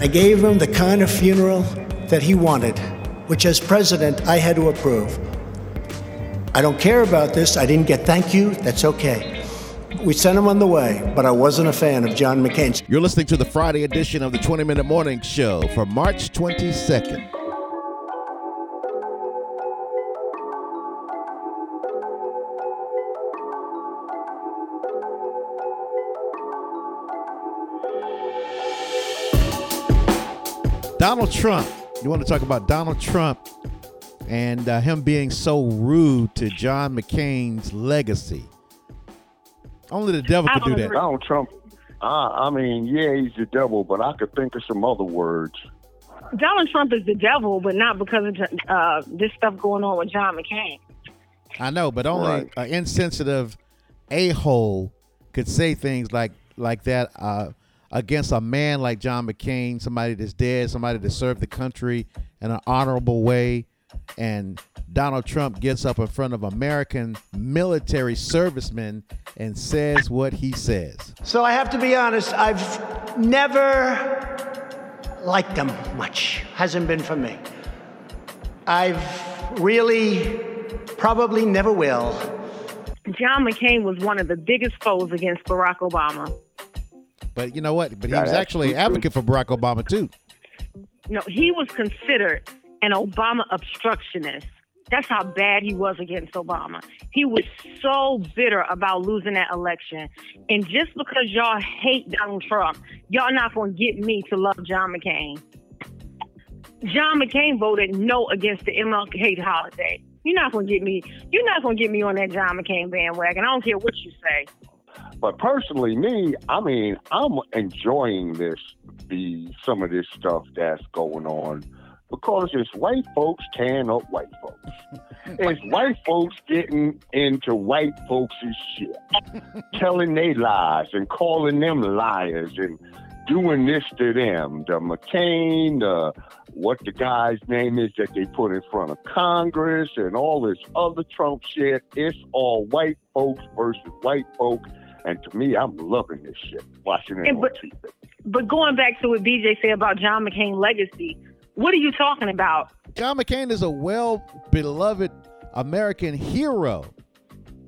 I gave him the kind of funeral that he wanted, which as president I had to approve. I don't care about this. I didn't get thank you. That's okay. We sent him on the way, but I wasn't a fan of John McCain. You're listening to the Friday edition of the 20 Minute Morning Show for March 22nd. Donald Trump. You want to talk about Donald Trump and uh, him being so rude to John McCain's legacy. Only the devil could do that. Donald Trump, uh, I mean, yeah, he's the devil, but I could think of some other words. Donald Trump is the devil, but not because of uh, this stuff going on with John McCain. I know, but only Right. an insensitive a hole could say things like like that uh, against a man like John McCain, somebody that's dead, somebody that served the country in an honorable way. And Donald Trump gets up in front of American military servicemen and says what he says. So I have to be honest, I've never liked them much. Hasn't been for me. I've really probably never will. John McCain was one of the biggest foes against Barack Obama. But you know what? But he was actually an advocate for Barack Obama too. No, he was considered an Obama obstructionist. That's how bad he was against Obama. He was so bitter about losing that election. And just because y'all hate Donald Trump, y'all not going to get me to love John McCain. John McCain voted no against the MLK holiday. You're not going to get me. You're not going to get me on that John McCain bandwagon. I don't care what you say. But personally, me, I mean, I'm enjoying this, the some of this stuff that's going on because it's white folks tearing up white folks. It's white folks getting into white folks' shit, telling they lies and calling them liars and doing this to them. The McCain, the what the guy's name is that they put in front of Congress and all this other Trump shit. It's all white folks versus white folks. And to me, I'm loving this shit, watching it And on but- TV. But going back to what BJ said about John McCain legacy, what are you talking about? John McCain is a well beloved American hero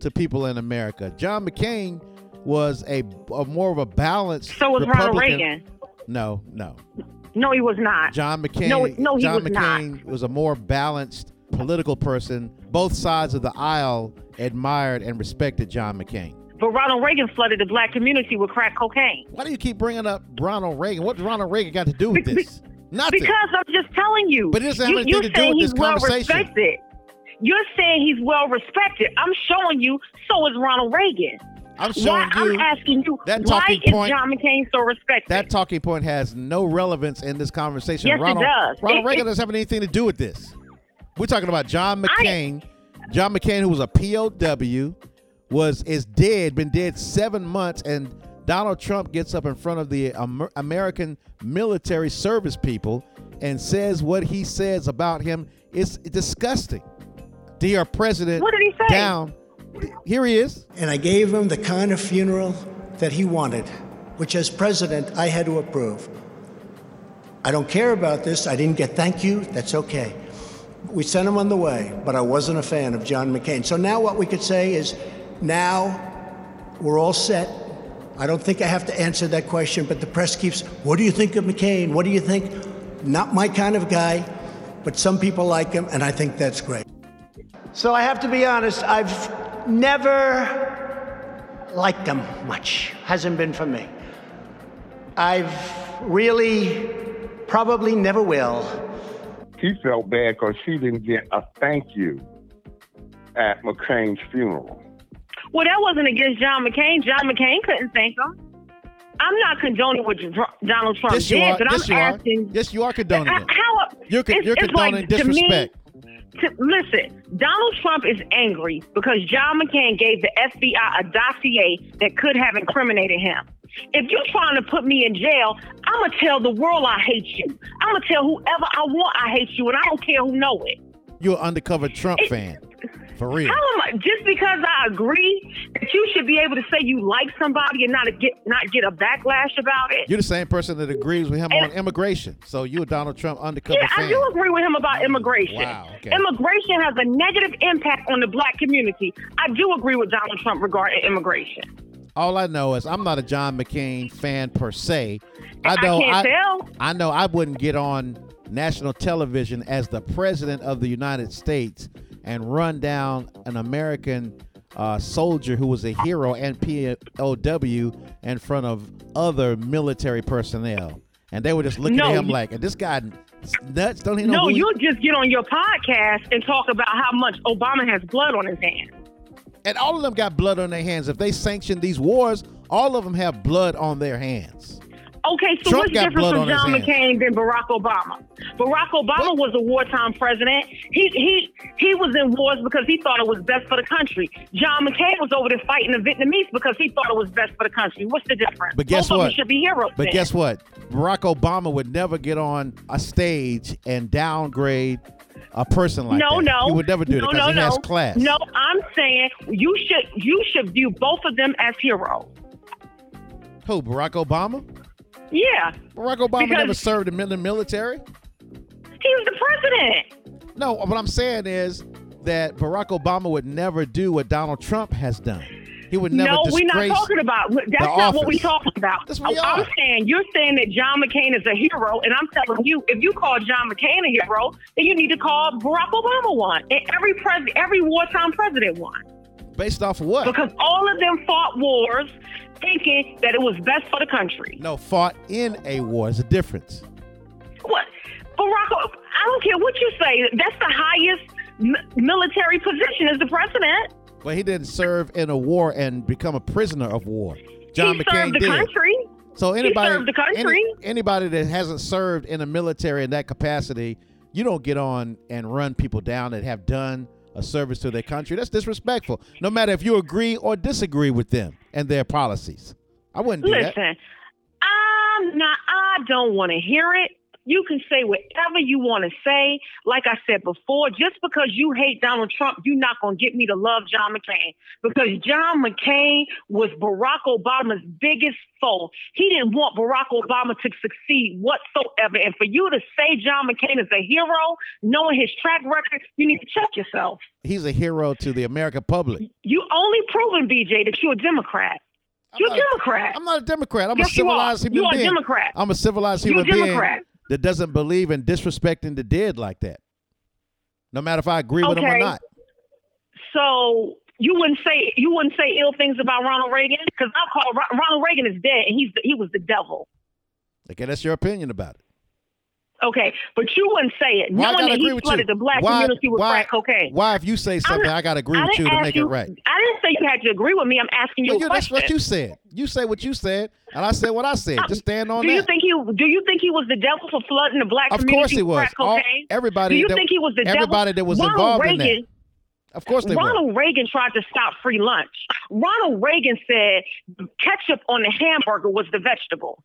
to people in America. John McCain was a, a more of a balanced. So was Ronald Reagan. No, no. No, he was not. John McCain. No, no, he John was not. McCain was a more balanced political person. Both sides of the aisle admired and respected John McCain. But Ronald Reagan flooded the black community with crack cocaine. Why do you keep bringing up Ronald Reagan? What Ronald Reagan got to do with this? Nothing. Because I'm just telling you. But it doesn't have anything to do with this well conversation. respected. You're saying he's well respected. I'm showing you. So is Ronald Reagan. I'm Why? showing you I'm asking you. that why talking is point- John McCain so respected? that talking point has no relevance in this conversation. Yes, it Ronald, does. Ronald It- Reagan it- doesn't have anything to do with this. We're talking about John McCain. John McCain, who was a POW, was is dead, been dead seven months, and Donald Trump gets up in front of the Amer- American military service people and says what he says about him. It's disgusting. To hear a president What did he say? down. Here he is. And I gave him the kind of funeral that he wanted, which as president I had to approve. I don't care about this. I didn't get thank you. That's okay. We sent him on the way, but I wasn't a fan of John McCain. So now what we could say is now we're all set. I don't think I have to answer that question, but the press keeps, what do you think of McCain? What do you think? Not my kind of guy, but some people like him, and I think that's great. So I have to be honest, I've never liked him much. Hasn't been for me. I've really probably never will. He felt bad because he didn't get a thank you at McCain's funeral. Well, that wasn't against John McCain. John McCain couldn't thank him. I'm not condoning what Donald Trump Yes, you did, are. but Yes, I'm you are. asking. Yes, you are condoning it. How? You're con- it's- you're it's like, condoning to me, disrespect. to, listen, Donald Trump is angry because John McCain gave the FBI a dossier that could have incriminated him. If you're trying to put me in jail, I'm gonna tell the world I hate you. I'm gonna tell whoever I want I hate you, and I don't care who know it. You're an undercover Trump It- fan. For real. I, just because I agree that you should be able to say you like somebody and not get not get a backlash about it? You're the same person that agrees with him And- on immigration. So you a Donald Trump undercover Yeah, fan. I do agree with him about immigration. Wow, okay. Immigration has a negative impact on the black community. I do agree with Donald Trump regarding immigration. All I know is I'm not a John McCain fan per se. I know can't tell. I know I wouldn't get on national television as the president of the United States and run down an American uh, soldier who was a hero and POW in front of other military personnel, and they were just looking No, at him like, "This guy nuts? Don't he know?" No, you'll just get on your podcast and talk about how much Obama has blood on his hands. and all of them got blood on their hands. If they sanction these wars, all of them have blood on their hands. Okay, so Trump what's different from John. McCain than Barack Obama? Barack Obama was a wartime president. He he he was in wars because he thought it was best for the country. John McCain was over there fighting the Vietnamese because he thought it was best for the country. What's the difference? But guess Both what? should be heroes. But then. guess what? Barack Obama would never get on a stage and downgrade a person like no, that. no, no. He would never do it no, because no, he no. has class. No, I'm saying you should you should view both of them as heroes. Who? Barack Obama? Yeah, Barack Obama Because- never served in the military. he was the president. No, what I'm saying is that Barack Obama would never do what Donald Trump has done. He would never no, we're not talking about. That's not what we're talking about. That's what we oh, I'm are. saying you're saying that John McCain is a hero, and I'm telling you, if you call John McCain a hero, then you need to call Barack Obama one, and every president, every wartime president one, Based off of what? because all of them fought wars thinking that it was best for the country. no, fought in a war. There's a difference. What Barack? I don't care what you say. That's the highest m- military position as the president. But he didn't serve in a war and become a prisoner of war. John he McCain served the did. country. So anybody, served the country. any- anybody that hasn't served in the military in that capacity, you don't get on and run people down that have done a service to their country. That's disrespectful. No matter if you agree or disagree with them and their policies. I wouldn't do that. Listen, not. I don't want to hear it. You can say whatever you want to say. Like I said before, just because you hate Donald Trump, you're not going to get me to love John McCain because John McCain was Barack Obama's biggest foe. He didn't want Barack Obama to succeed whatsoever. And for you to say John McCain is a hero, knowing his track record, you need to check yourself. He's a hero to the American public. You only proven, BJ, that you're a Democrat. You're a Democrat. I'm not a Democrat. I'm Yes, a civilized human You are a being. Democrat. I'm a civilized You're a human being Democrat. That doesn't believe in disrespecting the dead like that. No matter if I agree with them or Okay. not. So you wouldn't say you wouldn't say ill things about Ronald Reagan because I call Ronald Reagan is dead and he's the, he was the devil. Okay, that's your opinion about it. Okay, but you wouldn't say it, Why I knowing that agree he with flooded you? the black Why- community with why- crack cocaine. Why, if you say something, I got to agree I with you to make you, it right. I say you had to agree with me. I'm asking you Well, you, that's what you said. You say what you said, and I said what I said. Just stand on do you that. think he do you think he was the devil for flooding the black Of community course he was. All- everybody do you that- think he was the everybody devil? that was Ronald involved in that. Of course they were. Ronald Reagan tried to stop free lunch. Ronald Reagan said ketchup on the hamburger was the vegetable.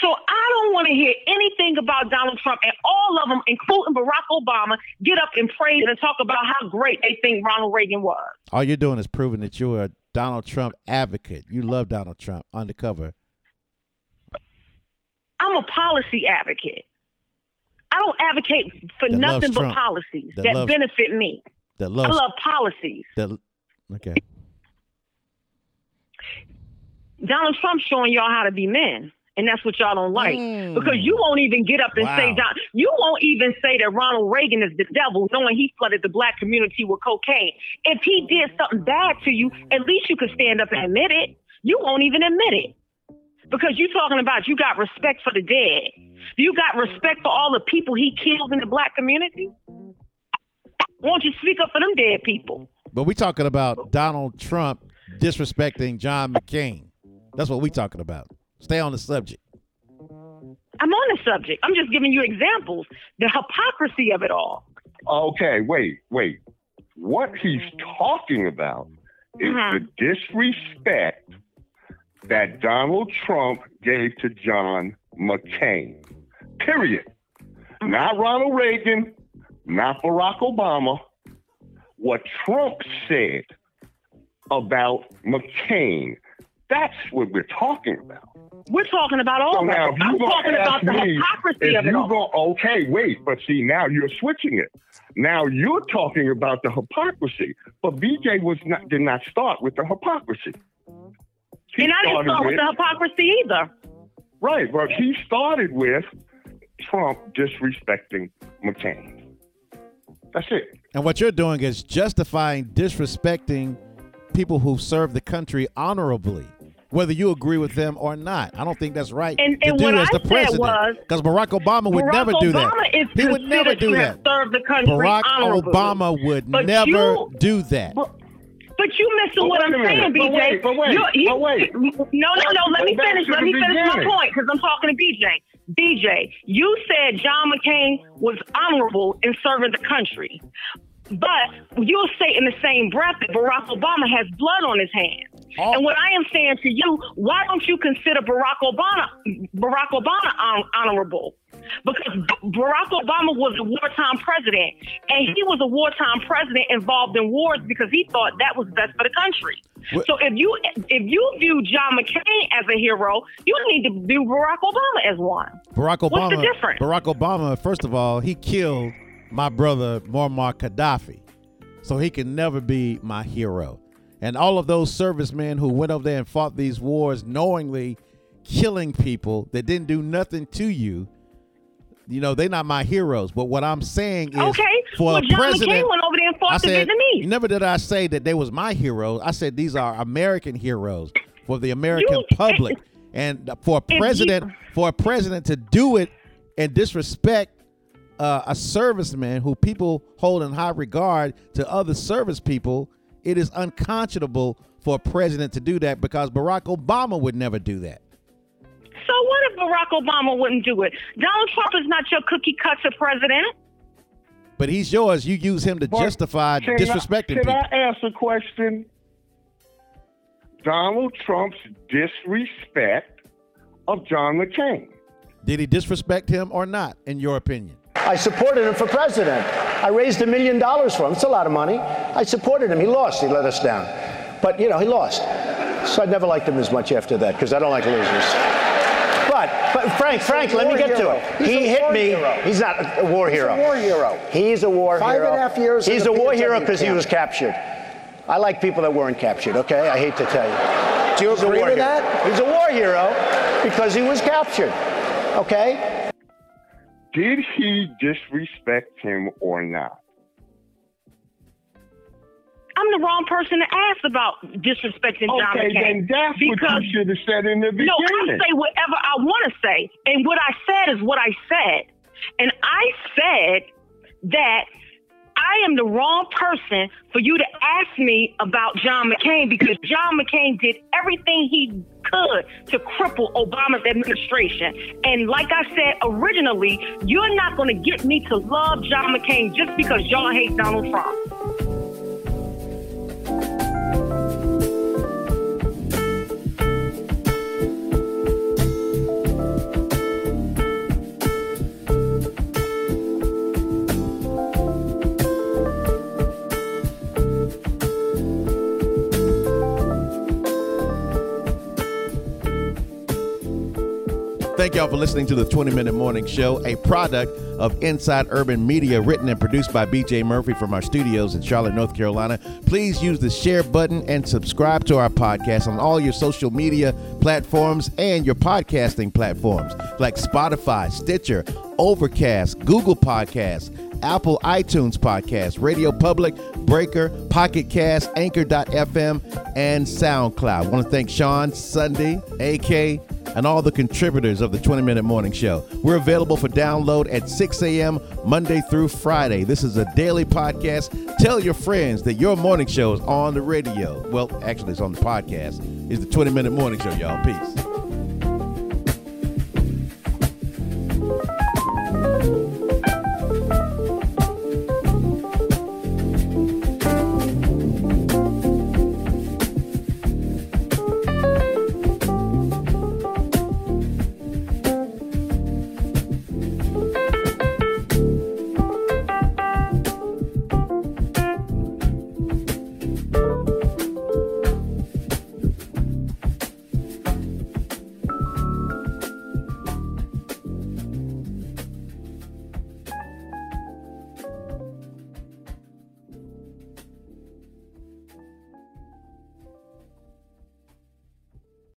So I don't want to hear anything about Donald Trump and all of them, including Barack Obama, get up and praise and talk about how great they think Ronald Reagan was. All you're doing is proving that you're a Donald Trump advocate. You love Donald Trump undercover. I'm a policy advocate. I don't advocate for That nothing but Trump. policies That that, loves- benefit me. That I love policies. that. Okay. Donald Trump's showing y'all how to be men. And that's what y'all don't like. Mm. Because you won't even get up and Wow. say Don you won't even say that Ronald Reagan is the devil, knowing he flooded the black community with cocaine. If he did something bad to you, at least you could stand up and admit it. You won't even admit it. Because you're talking about you got respect for the dead. You got respect for all the people he killed in the black community? Won't you speak up for them dead people? But we talking about Donald Trump disrespecting John McCain. That's what we talking about. Stay on the subject. I'm on the subject. I'm just giving you examples. The hypocrisy of it all. Okay, wait, wait. What he's talking about is Mhm. the disrespect that Donald Trump gave to John McCain. Period. Not Ronald Reagan, not Barack Obama, what Trump said about McCain. That's what we're talking about. We're talking about all So of now, that. if you I'm gonna talking about ask the hypocrisy If of it you all. go, okay, wait, but see, now you're switching it. Now you're talking about the hypocrisy, but BJ was not did not start with the hypocrisy. He and I didn't started start with the hypocrisy either. Right, but he started with Trump disrespecting McCain. That's it. And what you're doing is justifying disrespecting people who serve the country honorably, whether you agree with them or not. I don't think that's right And- to and do what as I the said president. was- Because Barack Obama would Barack never do that. Obama Is He would never do that. have served the country Barack honorably. Obama would But never you- do that. But, But you missing But what I'm a minute. saying, But BJ. wait, but wait, You- you- but wait. No, no, no. Let me finish. Let me finish my point because I'm talking to BJ. BJ, you said John McCain was honorable in serving the country. But you'll say in the same breath that Barack Obama has blood on his hands. All- and what I am saying to you, why don't you consider Barack Obama Barack Obama hon- honorable? Because B- Barack Obama was a wartime president, and he was a wartime president involved in wars because he thought that was best for the country. What- So if you if you view John McCain as a hero, you need to view Barack Obama as one. Barack Obama. What's the difference? Barack Obama, first of all, he killed my brother Muammar Gaddafi, so he can never be my hero. And all of those servicemen who went over there and fought these wars knowingly killing people that didn't do nothing to you, you know, they're not my heroes. But what I'm saying is, Okay, for well, a John president, McCain went over there and fought I the said, Vietnamese. never did I say that they was my heroes. I said these are American heroes for the American You- public. And for a If you- president, for a president to do it and disrespect uh, a serviceman who people hold in high regard to other service people, it is unconscionable for a president to do that because Barack Obama would never do that. So what if Barack Obama wouldn't do it? Donald Trump is not your cookie cutter president. But he's yours. You use him to But justify can disrespecting I, can people. I ask a question? Donald Trump's disrespect of John McCain. Did he disrespect him or not, in your opinion? I supported him for president. I raised a million dollars for him. It's a lot of money. I supported him. He lost. He let us down. But, you know, he lost. So I never liked him as much after that because I don't like losers. But, but Frank, Frank, let me get to it. He's he a hit war me. hero. He's not a war hero. war hero. He's a war Five hero. and a half years He's a war hero because he was captured. I like people that weren't captured, okay? I hate to tell you. Do you He's a agree war with hero. that? He's a war hero because he was captured, okay? Did he disrespect him or not? I'm the wrong person to ask about disrespecting John McCain. Okay, then that's what you should have said in the beginning. no, I say whatever I want to say, and what I said is what I said, and I said that I am the wrong person for you to ask me about John McCain because John McCain did everything he could to cripple Obama's administration. And like I said originally, you're not going to get me to love John McCain just because y'all hate Donald Trump. Thank y'all for listening to the 20 Minute Morning Show, a product of Inside Urban Media, written and produced by BJ Murphy from our studios in Charlotte, North Carolina. Please use the share button and subscribe to our podcast on all your social media platforms and your podcasting platforms like Spotify, Stitcher, Overcast, Google Podcasts, Apple iTunes Podcast, Radio Public, Breaker, Pocket Cast, Anchor.fm, and SoundCloud. I want to thank Shawn, Sunday, AK, and all the contributors of the 20 Minute Morning Show. We're available for download at 6 a.m. Monday through Friday. This is a daily podcast. Tell your friends that your morning show is on the radio. Well, actually, it's on the podcast. It's the 20 Minute Morning Show, y'all. Peace.